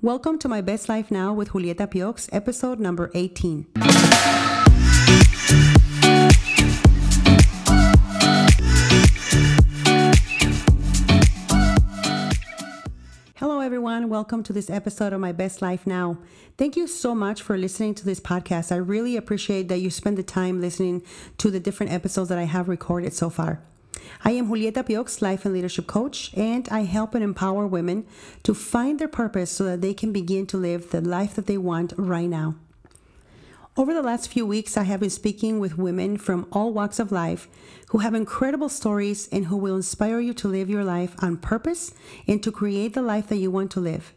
Welcome to My Best Life Now with Julieta Piox, episode number 18. Hello, everyone. Welcome to this episode of My Best Life Now. Thank you so much for listening to this podcast. I really appreciate that you spend the time listening to the different episodes that I have recorded so far. I am Julieta Piox, life and leadership coach, and I help and empower women to find their purpose so that they can begin to live the life that they want right now. Over the last few weeks, I have been speaking with women from all walks of life who have incredible stories and who will inspire you to live your life on purpose and to create the life that you want to live.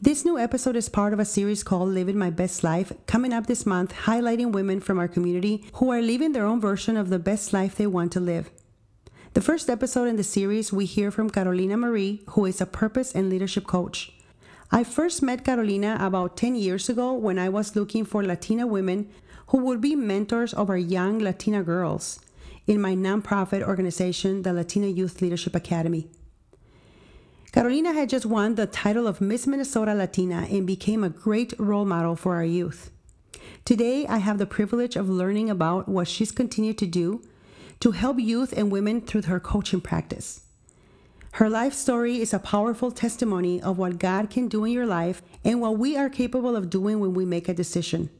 This new episode is part of a series called Living My Best Life, coming up this month, highlighting women from our community who are living their own version of the best life they want to live. The first episode in the series, we hear from Carolina Marie, who is a purpose and leadership coach. I first met Carolina about 10 years ago when I was looking for Latina women who would be mentors of our young Latina girls in my nonprofit organization, the Latina Youth Leadership Academy. Carolina had just won the title of Miss Minnesota Latina and became a great role model for our youth. Today, I have the privilege of learning about what she's continued to do to help youth and women through her coaching practice. Her life story is a powerful testimony of what God can do in your life and what we are capable of doing when we make a decision.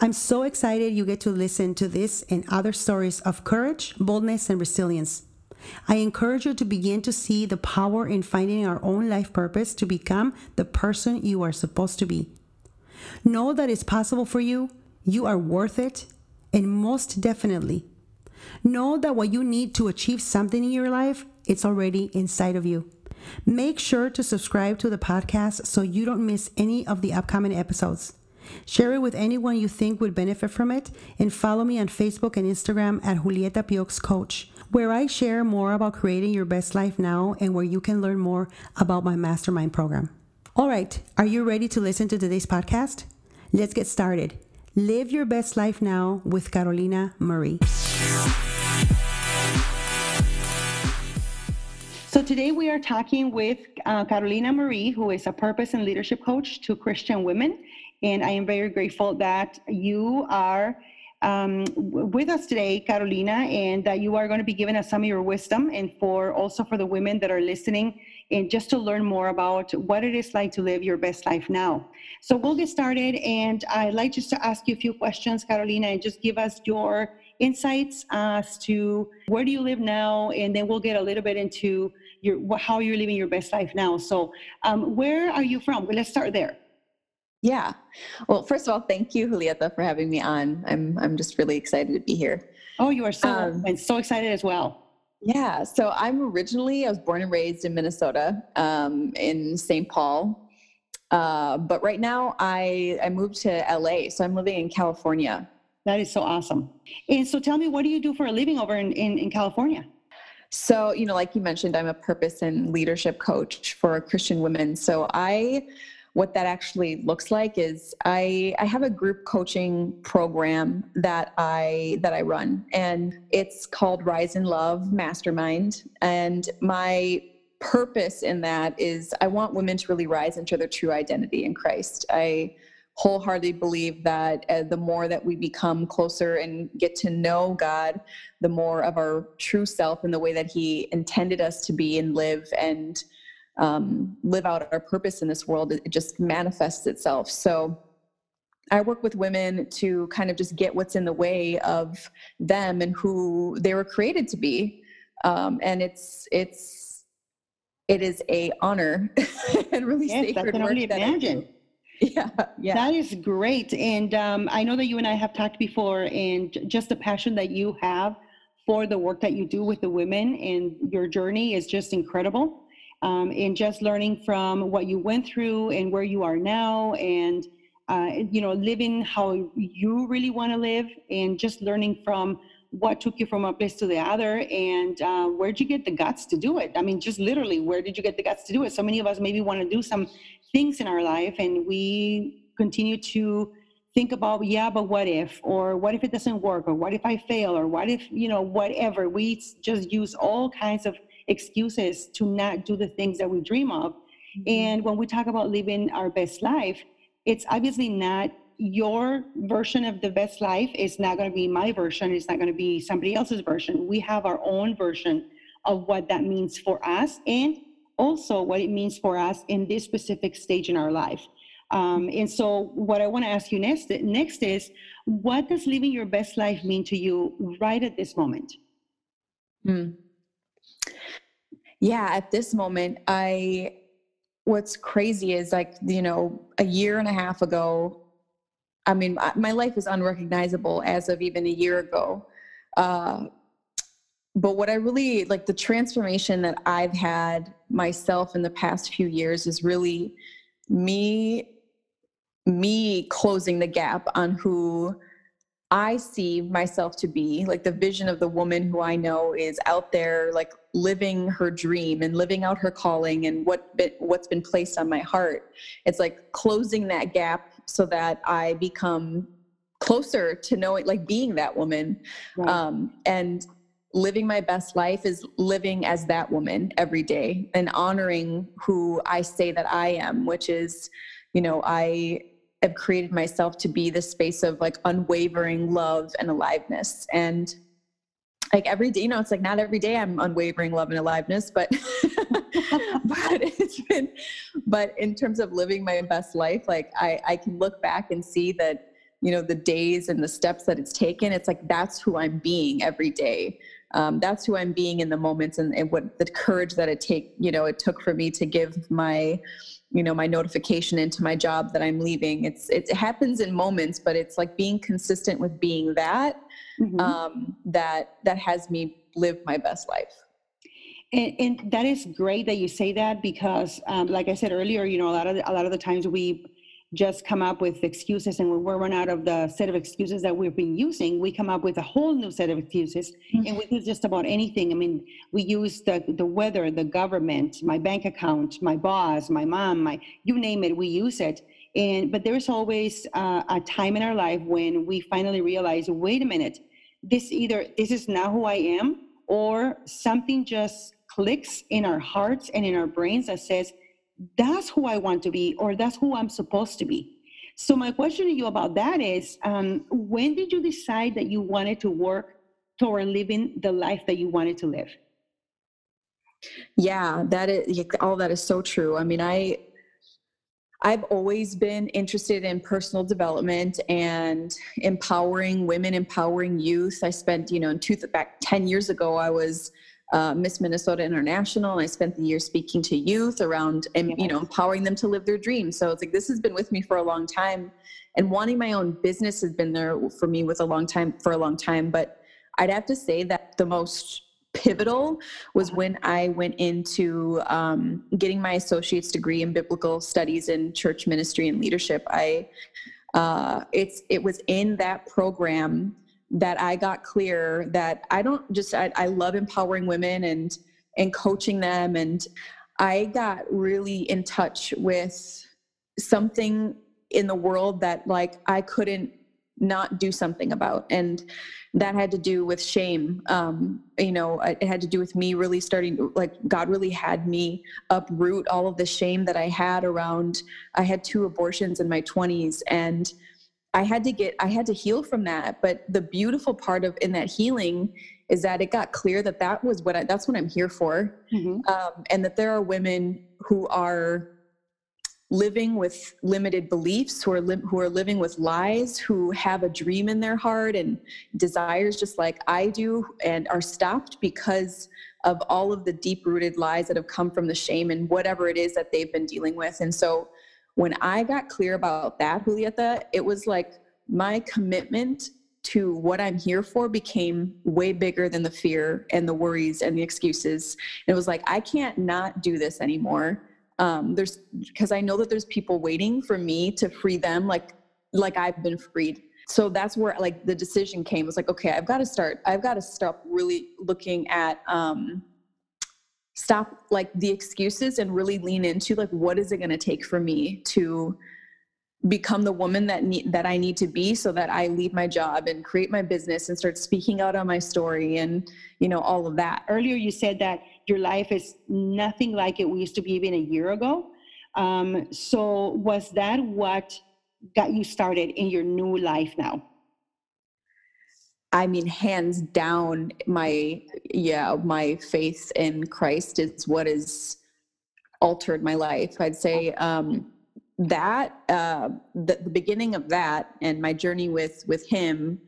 I'm so excited you get to listen to this and other stories of courage, boldness, and resilience. I encourage you to begin to see the power in finding our own life purpose to become the person you are supposed to be. Know that it's possible for you, you are worth it, and most definitely, Know that what you need to achieve something in your life, it's already inside of you. Make sure to subscribe to the podcast so you don't miss any of the upcoming episodes. Share it with anyone you think would benefit from it, and follow me on Facebook and Instagram at Julieta Piox Coach, where I share more about creating your best life now and where you can learn more about my mastermind program. All right, are you ready to listen to today's podcast? Let's get started. Live your best life now with Carolina Marie. So today we are talking with uh, Carolina Marie, who is a purpose and leadership coach to Christian women. And I am very grateful that you are um, with us today, Carolina, and that you are going to be giving us some of your wisdom and for also for the women that are listening and just to learn more about what it is like to live your best life now. So we'll get started, and I'd like just to ask you a few questions, Carolina, and just give us your insights as to where do you live now, and then we'll get a little bit into your how you're living your best life now. So, um, where are you from? Well, let's start there. Yeah. Well, first of all, thank you, Julieta, for having me on. I'm I'm just really excited to be here. Oh, you are so um, and so excited as well. Yeah. So I'm originally I was born and raised in Minnesota, um, in St. Paul. Uh, but right now I I moved to LA, so I'm living in California. That is so awesome. And so tell me, what do you do for a living over in, in, in California? So, you know, like you mentioned, I'm a purpose and leadership coach for Christian women. So I what that actually looks like is I, I have a group coaching program that I that I run and it's called Rise in Love Mastermind and my purpose in that is I want women to really rise into their true identity in Christ. I wholeheartedly believe that uh, the more that we become closer and get to know God, the more of our true self and the way that He intended us to be and live and um, live out our purpose in this world, it just manifests itself. So I work with women to kind of just get what's in the way of them and who they were created to be. Um, and it's, it's, it is a honor and really yes, sacred I can only imagine. Yeah, yeah. That is great. And um, I know that you and I have talked before, and just the passion that you have for the work that you do with the women and your journey is just incredible um, and just learning from what you went through and where you are now and uh, you know living how you really want to live and just learning from what took you from a place to the other and uh, where'd you get the guts to do it i mean just literally where did you get the guts to do it so many of us maybe want to do some things in our life and we continue to think about yeah but what if or what if it doesn't work or what if i fail or what if you know whatever we just use all kinds of excuses to not do the things that we dream of Mm-hmm. And when we talk about living our best life, it's obviously not your version of the best life. It's not going to be my version. It's not going to be somebody else's version. We have our own version of what that means for us and also what it means for us in this specific stage in our life. Um, and so, what I want to ask you next, next is what does living your best life mean to you right at this moment? Hmm. Yeah, at this moment, I what's crazy is like, you know, a year and a half ago, I mean, my life is unrecognizable as of even a year ago. Uh, but what I really like the transformation that I've had myself in the past few years is really me me closing the gap on who I see myself to be, like the vision of the woman who I know is out there, like living her dream and living out her calling and what been, what's been placed on my heart. It's like closing that gap so that I become closer to knowing, like being that woman. Right. Um, and living my best life is living as that woman every day and honoring who I say that I am, which is, you know, I have created myself to be the space of like unwavering love and aliveness. And like every day you know it's like not every day i'm unwavering love and aliveness but but it's been but in terms of living my best life like i i can look back and see that you know the days and the steps that it's taken it's like that's who i'm being every day um, that's who i'm being in the moments and, and what the courage that it take you know it took for me to give my you know my notification into my job that i'm leaving it's it happens in moments but it's like being consistent with being that mm-hmm. um, that that has me live my best life and, and, that is great that you say that because um, like i said earlier you know a lot of the, a lot of the times we just come up with excuses and when we run out of the set of excuses that we've been using we come up with a whole new set of excuses mm-hmm. and we do just about anything i mean we use the, the weather the government my bank account my boss my mom my you name it we use it and but there's always uh, a time in our life when we finally realize wait a minute this either this is not who i am or something just clicks in our hearts and in our brains that says that's who I want to be, or that's who I'm supposed to be. So, my question to you about that is um, when did you decide that you wanted to work toward living the life that you wanted to live? Yeah, that is all that is so true. I mean, I I've always been interested in personal development and empowering women, empowering youth. I spent, you know, in two, back 10 years ago, I was uh, Miss Minnesota International, and I spent the year speaking to youth around and you know empowering them to live their dreams. So it's like this has been with me for a long time, and wanting my own business has been there for me with a long time for a long time. But I'd have to say that the most pivotal was uh-huh. when I went into um, getting my associate's degree in biblical studies in church ministry and leadership. I uh, it's it was in that program that I got clear that I don't just I, I love empowering women and and coaching them. And I got really in touch with something in the world that like I couldn't not do something about. And that had to do with shame. Um you know it had to do with me really starting like god really had me uproot all of the shame that i had around i had two abortions in my 20s and I had to get I had to heal from that. But the beautiful part of in that healing is that it got clear that that was what I, that's what I'm here for, mm-hmm. um, and that there are women who are living with limited beliefs, who are li- who are living with lies, who have a dream in their heart and desires just like I do, and are stopped because of all of the deep rooted lies that have come from the shame and whatever it is that they've been dealing with. And so when I got clear about that, Julieta, it was like my commitment to what I'm here for became way bigger than the fear and the worries and the excuses. And it was like, I can't not do this anymore. Um, there's because I know that there's people waiting for me to free them, like like I've been freed. So that's where like the decision came. It was like, okay, I've got to start. I've got to stop really looking at um, stop like the excuses and really lean into like what is it going to take for me to become the woman that need that I need to be so that I leave my job and create my business and start speaking out on my story and you know all of that. Earlier you said that your life is nothing like it used to be even a year ago. Um, so was that what got you started in your new life now? I mean, hands down, my yeah, my faith in Christ is what has altered my life. I'd say um, that uh, the, the beginning of that and my journey with with Him,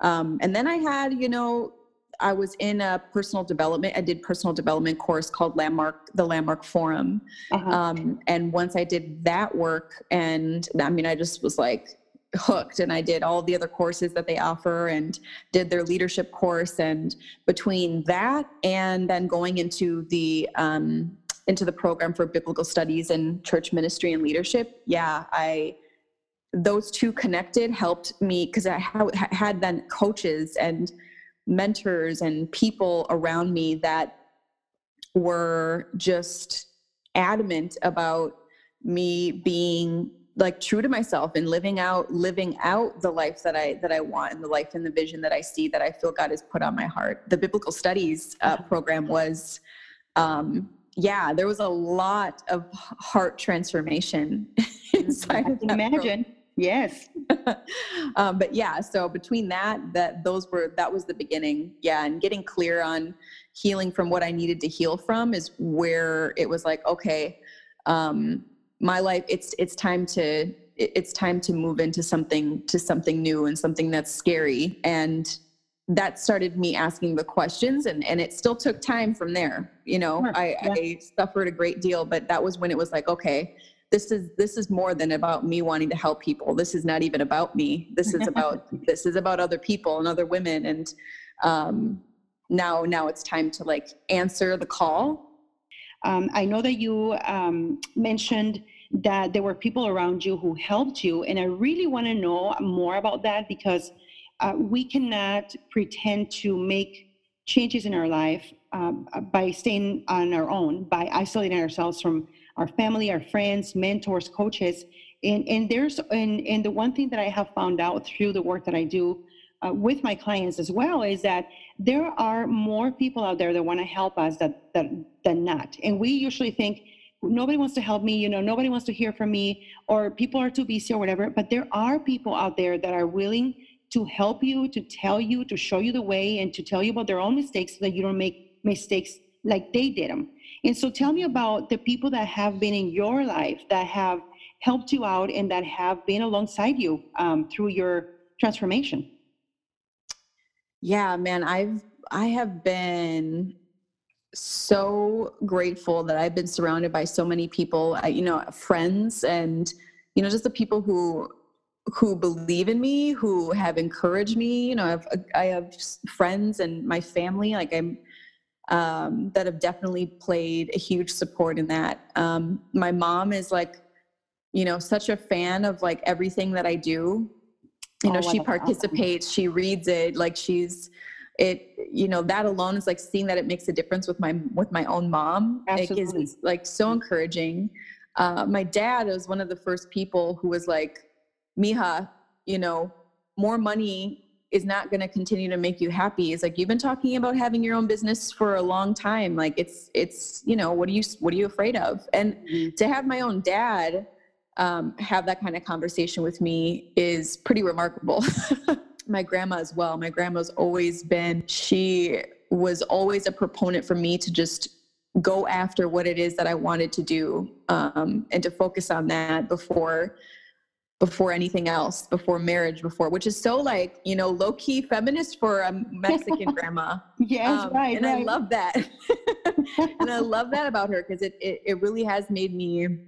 um, and then I had you know I was in a personal development. I did personal development course called Landmark, the Landmark Forum, uh-huh. um, and once I did that work, and I mean, I just was like, hooked and I did all the other courses that they offer and did their leadership course and between that and then going into the um, into the program for biblical studies and church ministry and leadership yeah I those two connected helped me because I ha- had then coaches and mentors and people around me that were just adamant about me being like true to myself and living out living out the life that i that i want and the life and the vision that i see that i feel god has put on my heart. The biblical studies uh, program was um yeah there was a lot of heart transformation inside i can imagine. Program. yes. Um, but yeah so between that that those were that was the beginning. Yeah and getting clear on healing from what i needed to heal from is where it was like okay um my life it's it's time to it's time to move into something to something new and something that's scary and that started me asking the questions and and it still took time from there you know sure. I, yeah. I suffered a great deal but that was when it was like okay this is this is more than about me wanting to help people this is not even about me this is about this is about other people and other women and um now now it's time to like answer the call um, I know that you um, mentioned that there were people around you who helped you, and I really want to know more about that because uh, we cannot pretend to make changes in our life um, by staying on our own, by isolating ourselves from our family, our friends, mentors, coaches. And, and there's and, and the one thing that I have found out through the work that I do uh, with my clients as well is that there are more people out there that want to help us that, that than not. And we usually think nobody wants to help me you know nobody wants to hear from me or people are too busy or whatever. But there are people out there that are willing to help you to tell you to show you the way and to tell you about their own mistakes so that you don't make mistakes like they did them and so tell me about the people that have been in your life that have helped you out and that have been alongside you um, through your transformation yeah, man, I've I have been so grateful that I've been surrounded by so many people, you know, friends and you know just the people who who believe in me, who have encouraged me. You know, I have I have friends and my family like I'm um, that have definitely played a huge support in that. Um, my mom is like, you know, such a fan of like everything that I do you know oh, she participates awesome. she reads it like she's it you know that alone is like seeing that it makes a difference with my with my own mom Absolutely. it is like so encouraging uh, my dad was one of the first people who was like mija you know more money is not going to continue to make you happy it's like you've been talking about having your own business for a long time like it's it's you know what are you what are you afraid of and mm-hmm. to have my own dad um, have that kind of conversation with me is pretty remarkable. my grandma as well. My grandma's always been, she was always a proponent for me to just go after what it is that I wanted to do um, and to focus on that before before anything else before marriage before which is so like you know low key feminist for a mexican grandma yes um, right and right. i love that and i love that about her because it, it, it really has made me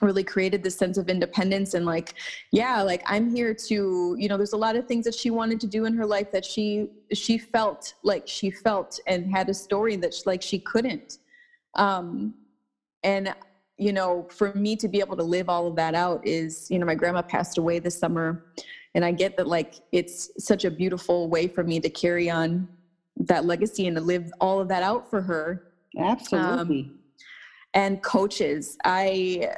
really created this sense of independence and like yeah like i'm here to you know there's a lot of things that she wanted to do in her life that she she felt like she felt and had a story that she, like she couldn't. Um and you know for me to be able to live all of that out is you know my grandma passed away this summer and i get that like it's such a beautiful way for me to carry on that legacy and to live all of that out for her. Absolutely. um, and coaches. I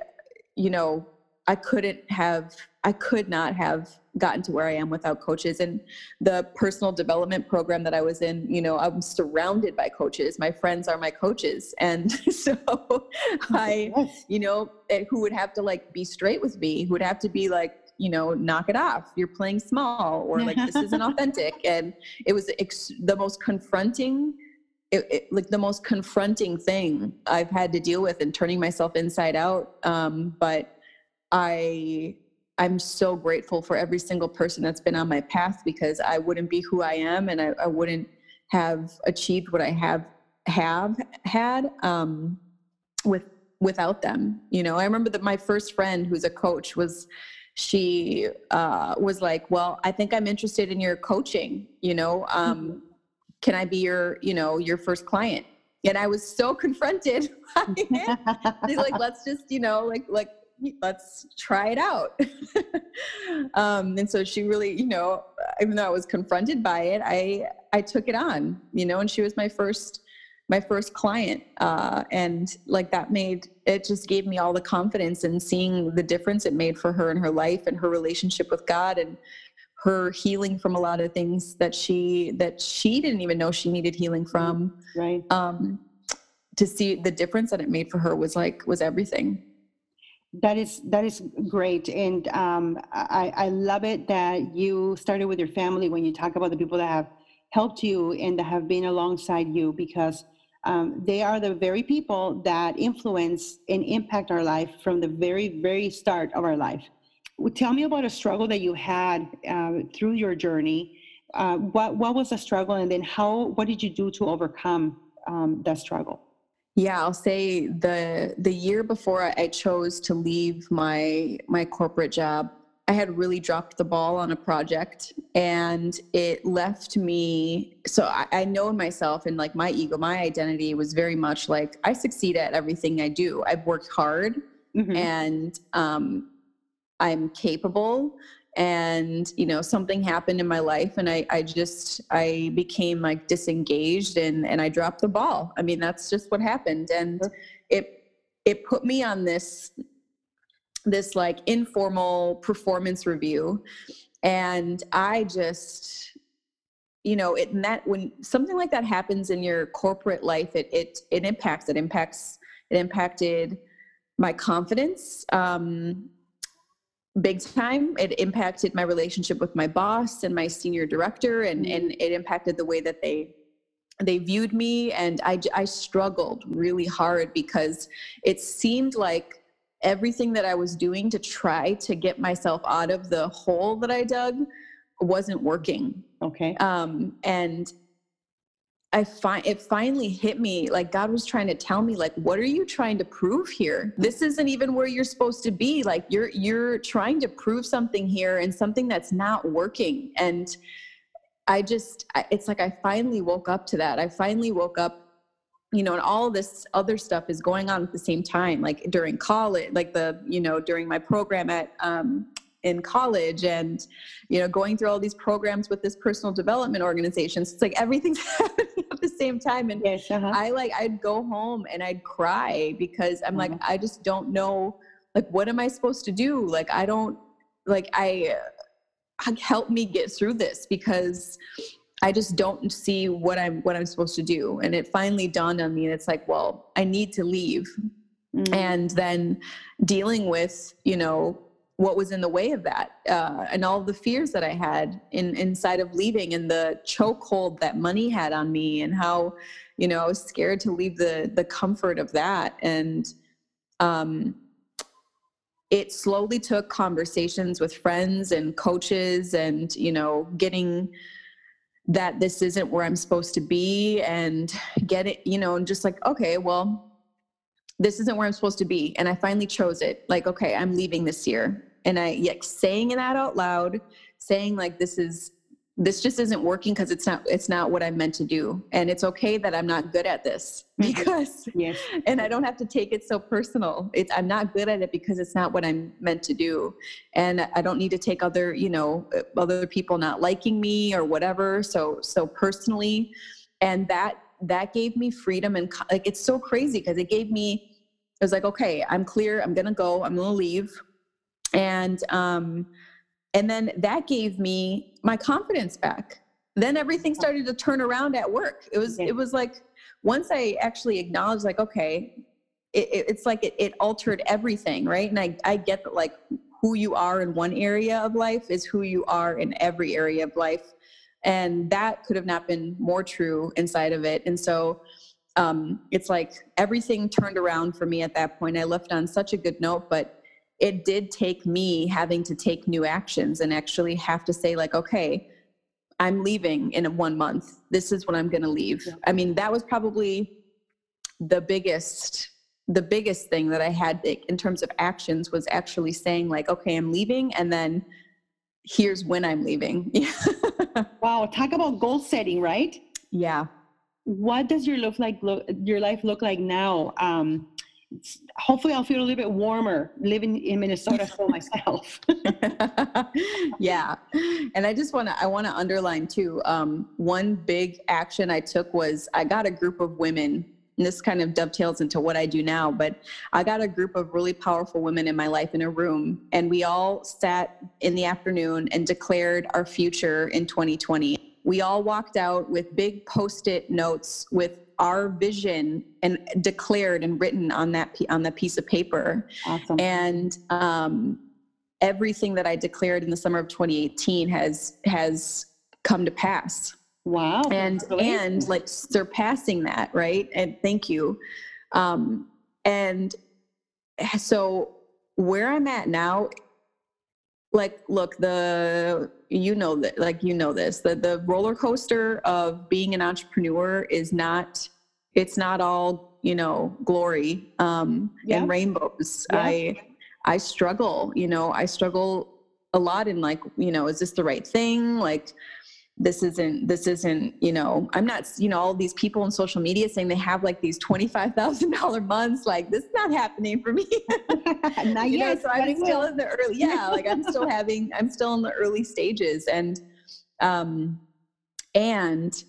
you know, I couldn't have, I could not have gotten to where I am without coaches. And the personal development program that I was in, you know, I'm surrounded by coaches. My friends are my coaches. And so I, you know, eh, who would have to like be straight with me, who would have to be like, you know, knock it off. You're playing small, or like this isn't authentic. And it was ex- the most confronting it, it, like the most confronting thing I've had to deal with and turning myself inside out. Um, but I I'm so grateful for every single person that's been on my path because I wouldn't be who I am and I, I wouldn't have achieved what I have have had um, with without them. You know, I remember that my first friend who's a coach was she uh, was like, "Well, I think I'm interested in your coaching. You know, um, mm-hmm. Can I be your you know your first client?" And I was so confronted. She's like, "Let's just you know like like let's try it out. um, and so she really, you know, even though I was confronted by it, I I took it on, you know, and she was my first my first client, uh, and like that made it just gave me all the confidence in seeing the difference it made for her in her life and her relationship with God and her healing from a lot of things that she that she didn't even know she needed healing from. Right. Um, to see the difference that it made for her was like was everything. That is that is great, and um, I, I love it that you started with your family when you talk about the people that have helped you and that have been alongside you because um, they are the very people that influence and impact our life from the very very start of our life. Tell me about a struggle that you had uh, through your journey. Uh, what what was the struggle, and then how what did you do to overcome um, that struggle? Yeah, I'll say the the year before I chose to leave my my corporate job, I had really dropped the ball on a project and it left me so I, I know myself and like my ego, my identity was very much like I succeed at everything I do. I've worked hard mm-hmm. and um I'm capable. And you know something happened in my life and i i just i became like disengaged and and i dropped the ball. I mean that's just what happened. And it it put me on this this like informal performance review. And i just you know it and that when something like that happens in your corporate life it it it impacts it impacts it impacted my confidence. Um big time. It impacted my relationship with my boss and my senior director and mm-hmm. and it impacted the way that they they viewed me. And I, I struggled really hard because it seemed like everything that i was doing to try to get myself out of the hole that i dug wasn't working. Okay. Um and I find it finally hit me like God was trying to tell me like what are you trying to prove here? This isn't even where you're supposed to be. Like you're you're trying to prove something here and something that's not working. And I just it's like I finally woke up to that. I finally woke up you know and all this other stuff is going on at the same time like during college like the you know during my program at um in college and you know going through all these programs with this personal development organization so it's like everything's at the same time and yes, uh-huh. i like i'd go home and i'd cry because i'm uh-huh. like i just don't know like what am i supposed to do like i don't like i uh, help me get through this because I just don't see what I'm what I'm supposed to do. And it finally dawned on me and it's like, well, I need to leave. Mm-hmm. And then dealing with, you know, what was in the way of that uh, and all the fears that I had in inside of leaving and the chokehold that money had on me and how you know I was scared to leave the the comfort of that. And um, it slowly took conversations with friends and coaches and you know getting that this isn't where I'm supposed to be and get it you know and just like okay well this isn't where I'm supposed to be. And I finally chose it. Like, okay, I'm leaving this year. And I yeah, saying that out loud, saying like this is this just isn't working because it's not it's not what I'm meant to do. And it's okay that I'm not good at this mm-hmm. because yes. and I don't have to take it so personal. It's I'm not good at it because it's not what I'm meant to do. And I don't need to take other, you know, other people not liking me or whatever so so personally. And that that gave me freedom and like it's so crazy because it gave me it was like okay i'm clear i'm gonna go i'm gonna leave and um, and then that gave me my confidence back. Then everything started to turn around at work. It was it was like once I actually acknowledged, like, okay, it, it's like it, it altered everything, right? And I I get that like who you are in one area of life is who you are in every area of life and that could have not been more true inside of it and so um, it's like everything turned around for me at that point i left on such a good note but it did take me having to take new actions and actually have to say like okay i'm leaving in one month this is what i'm going to leave yeah. i mean that was probably the biggest the biggest thing that i had in terms of actions was actually saying like okay i'm leaving and then here's when i'm leaving wow, talk about goal setting, right? Yeah. What does your life like look your life look like now? Um, hopefully I'll feel a little bit warmer living in Minnesota for myself. yeah. And I just want to I want to underline too um, one big action I took was I got a group of women and this kind of dovetails into what I do now, but I got a group of really powerful women in my life in a room, and we all sat in the afternoon and declared our future in 2020. We all walked out with big post it notes with our vision and declared and written on that on the piece of paper. Awesome. And um, everything that I declared in the summer of 2018 has has come to pass. Wow. And and like surpassing that, right? And thank you. Um and so where I'm at now like look the you know that like you know this that the roller coaster of being an entrepreneur is not it's not all you know glory um yeah. and rainbows yeah. i i struggle you know i struggle a lot in like you know is this the right thing like this isn't this isn't you know i'm not you know all these people on social media saying they have like these $25000 months like this is not happening for me not you yet know, so i'm still will. in the early yeah like i'm still having i'm still in the early stages and um and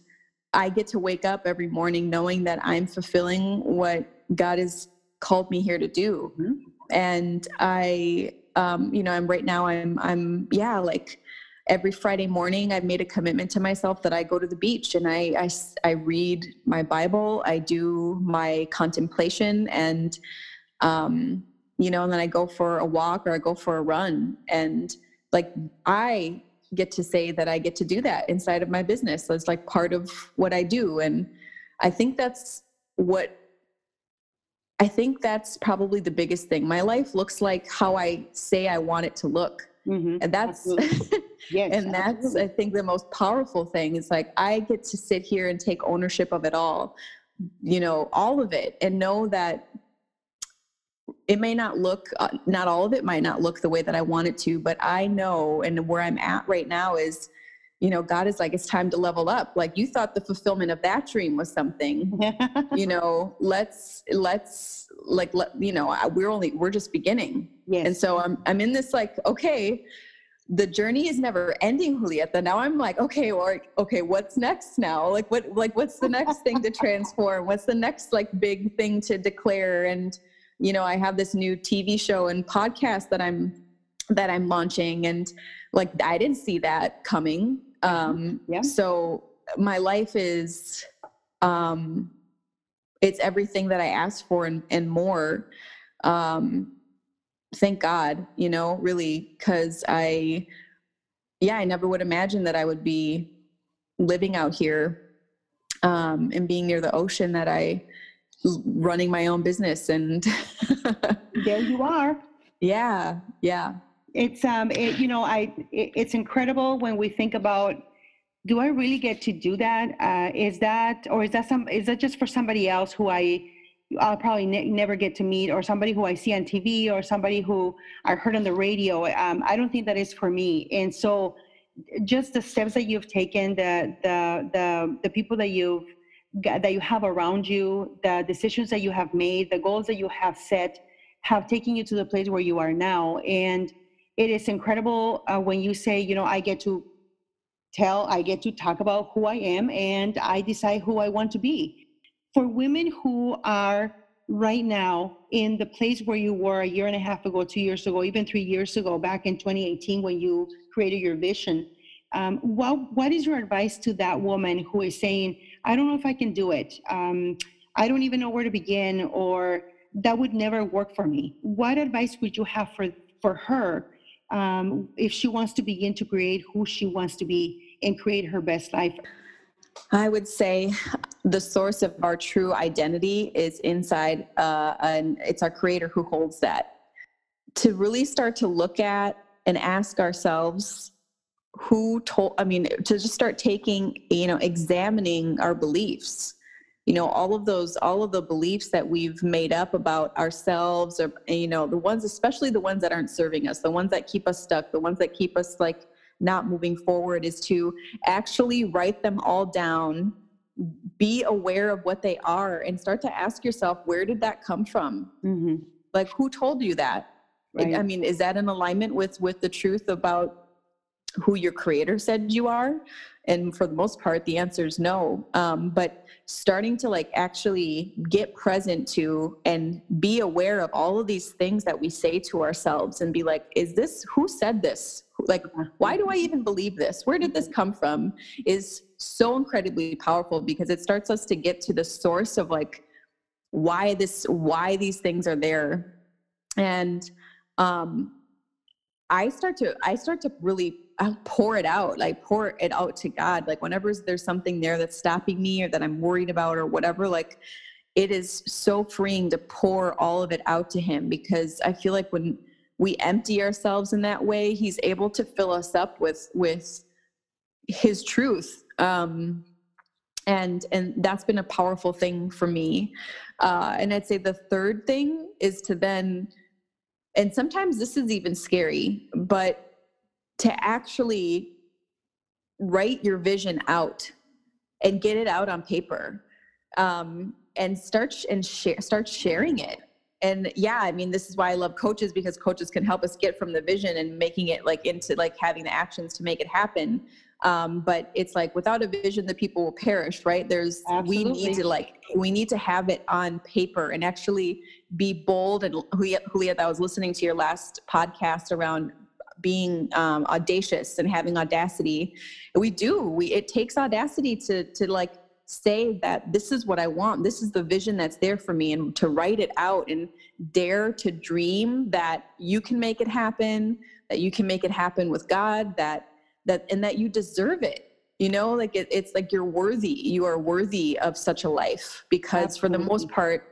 i get to wake up every morning knowing that i'm fulfilling what god has called me here to do mm-hmm. and i um you know i'm right now i'm i'm yeah like every Friday morning, I've made a commitment to myself that I go to the beach and I, I, I read my Bible, I do my contemplation, and, um, you know, and then I go for a walk or I go for a run. And like, I get to say that I get to do that inside of my business. So it's like part of what I do. And I think that's what I think that's probably the biggest thing. My life looks like how I say I want it to look. Mm-hmm. And that's yes, and that's absolutely. I think the most powerful thing is like I get to sit here and take ownership of it all, you know, all of it and know that it may not look uh, not all of it might not look the way that I want it to, but I know and where I'm at right now is you know god is like it's time to level up like you thought the fulfillment of that dream was something you know let's let's like let you know we're only we're just beginning yes. and so i'm i'm in this like okay the journey is never ending julieta. Now i'm like okay or okay what's next now? Like what like what's the next thing to transform? What's the next like big thing to declare? And you know i have this new tv show and podcast that i'm that i'm launching and like i didn't see that coming. Um, yeah. So my life is, um, it's everything that I asked for and, and more. Um, thank God, you know, really, because I, yeah, I never would imagine that I would be living out here um, and being near the ocean that I running my own business and there you are. Yeah, yeah it's um it, you know i it, it's incredible when we think about do i really get to do that uh is that or is that some is that just for somebody else who i i'll probably ne- never get to meet or somebody who i see on tv or somebody who i heard on the radio. Um, i don't think that is for me. And so just the steps that you've taken the the the, the people that you've that you have around you the decisions that you have made the goals that you have set have taken you to the place where you are now. And it is incredible uh, when you say, you know, I get to tell, I get to talk about who I am and I decide who I want to be. For women who are right now in the place where you were a year and a half ago, two years ago, even three years ago, back in 2018 when you created your vision, um, what, what is your advice to that woman who is saying, I don't know if I can do it. Um, I don't even know where to begin, or that would never work for me. What advice would you have for, for her um, if she wants to begin to create who she wants to be and create her best life? I would say the source of our true identity is inside, uh, and it's our creator who holds that. To really start to look at and ask ourselves, who told, I mean, to just start taking, you know, examining our beliefs you know all of those all of the beliefs that we've made up about ourselves or you know the ones especially the ones that aren't serving us the ones that keep us stuck the ones that keep us like not moving forward is to actually write them all down be aware of what they are and start to ask yourself where did that come from? Mm-hmm. like who told you that? Right. i mean is that in alignment with with the truth about who your creator said you are? And for the most part the answer is no. Um, but starting to like actually get present to and be aware of all of these things that we say to ourselves and be like is this who said this like why do i even believe this? Where did this come from? Is so incredibly powerful because it starts us to get to the source of like why this why these things are there. And um i start to i start to really I'll pour it out, like pour it out to God. Like whenever there's something there that's stopping me or that I'm worried about or whatever, like it is so freeing to pour all of it out to Him because I feel like when we empty ourselves in that way, He's able to fill us up with with His truth. Um, and and that's been a powerful thing for me. Uh, and I'd say the third thing is to then, and sometimes this is even scary, but to actually write your vision out and get it out on paper um, and start sh- and share start sharing it and yeah i mean this is why i love coaches because coaches can help us get from the vision and making it like into like having the actions to make it happen. Um, but it's like without a vision the people will perish right? There's Absolutely. we need to like we need to have it on paper and actually be bold. And Juliet, Juliet I was listening to your last podcast around being um, audacious and having audacity. We do. We it takes audacity to to like say that this is what i want this is the vision that's there for me and to write it out and dare to dream that you can make it happen that you can make it happen with god that that and that you deserve it. You know like it, it's like you're worthy you are worthy of such a life. Because Absolutely. for the most part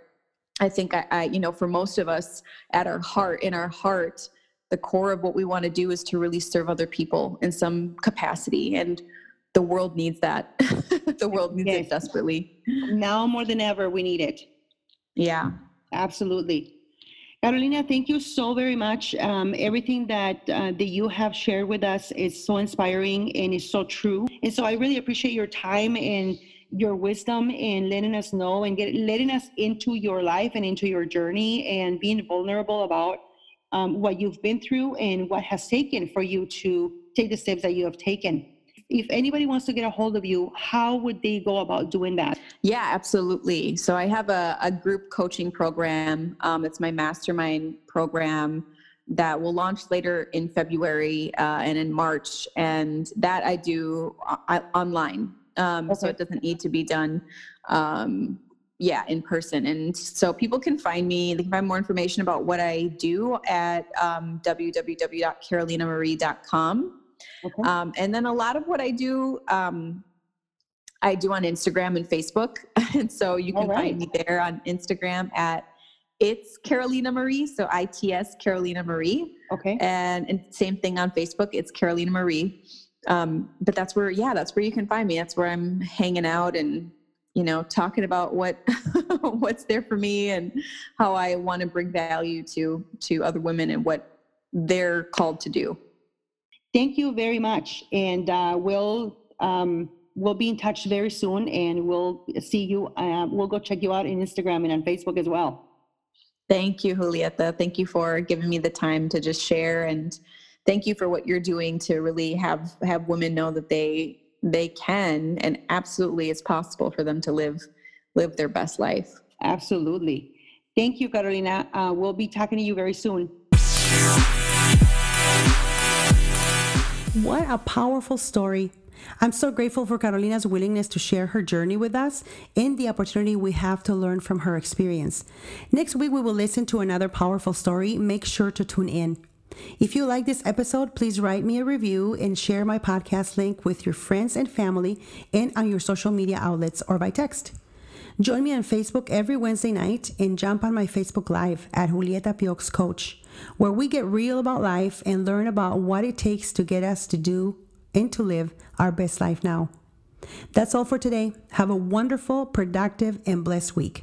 i think I, I you know for most of us at our heart in our heart the core of what we want to do is to really serve other people in some capacity. And the world needs that. The world needs yes. it desperately. Now more than ever we need it. Yeah. Absolutely. Carolina thank you so very much. Um, everything that uh, that you have shared with us is so inspiring and is so true. And so i really appreciate your time and your wisdom in letting us know and get letting us into your life and into your journey and being vulnerable about um, what you've been through and what has taken for you to take the steps that you have taken. If anybody wants to get a hold of you, how would they go about doing that? Yeah, absolutely. So I have a, a group coaching program. Um, it's my mastermind program that will launch later in February uh, and in March. And that I do uh, online. Um, okay. So it doesn't need to be done um, yeah in person and so people can find me they can find more information about what i do at um, www.carolinamarie.com okay. um, and then a lot of what i do um, i do on instagram and facebook and so you can right. find me there on instagram at it's carolina marie so its carolina marie okay and, and same thing on facebook it's carolina marie um, but that's where yeah that's where you can find me that's where i'm hanging out and you know talking about what what's there for me and how i want to bring value to to other women and what they're called to do thank you very much and uh, we'll um, we'll be in touch very soon and we'll see you uh, we'll go check you out in instagram and on facebook as well thank you julieta thank you for giving me the time to just share and thank you for what you're doing to really have have women know that they they can and absolutely it's possible for them to live live their best life absolutely Thank you, Carolina. Uh, we'll be talking to you very soon. What a powerful story. I'm so grateful for Carolina's willingness to share her journey with us and the opportunity we have to learn from her experience. Next week, we will listen to another powerful story. Make sure to tune in. If you like this episode, please write me a review and share my podcast link with your friends and family and on your social media outlets or by text. Join me on Facebook every Wednesday night and jump on my Facebook Live at Julieta Piox Coach, where we get real about life and learn about what it takes to get us to do and to live our best life now. That's all for today. Have a wonderful, productive, and blessed week.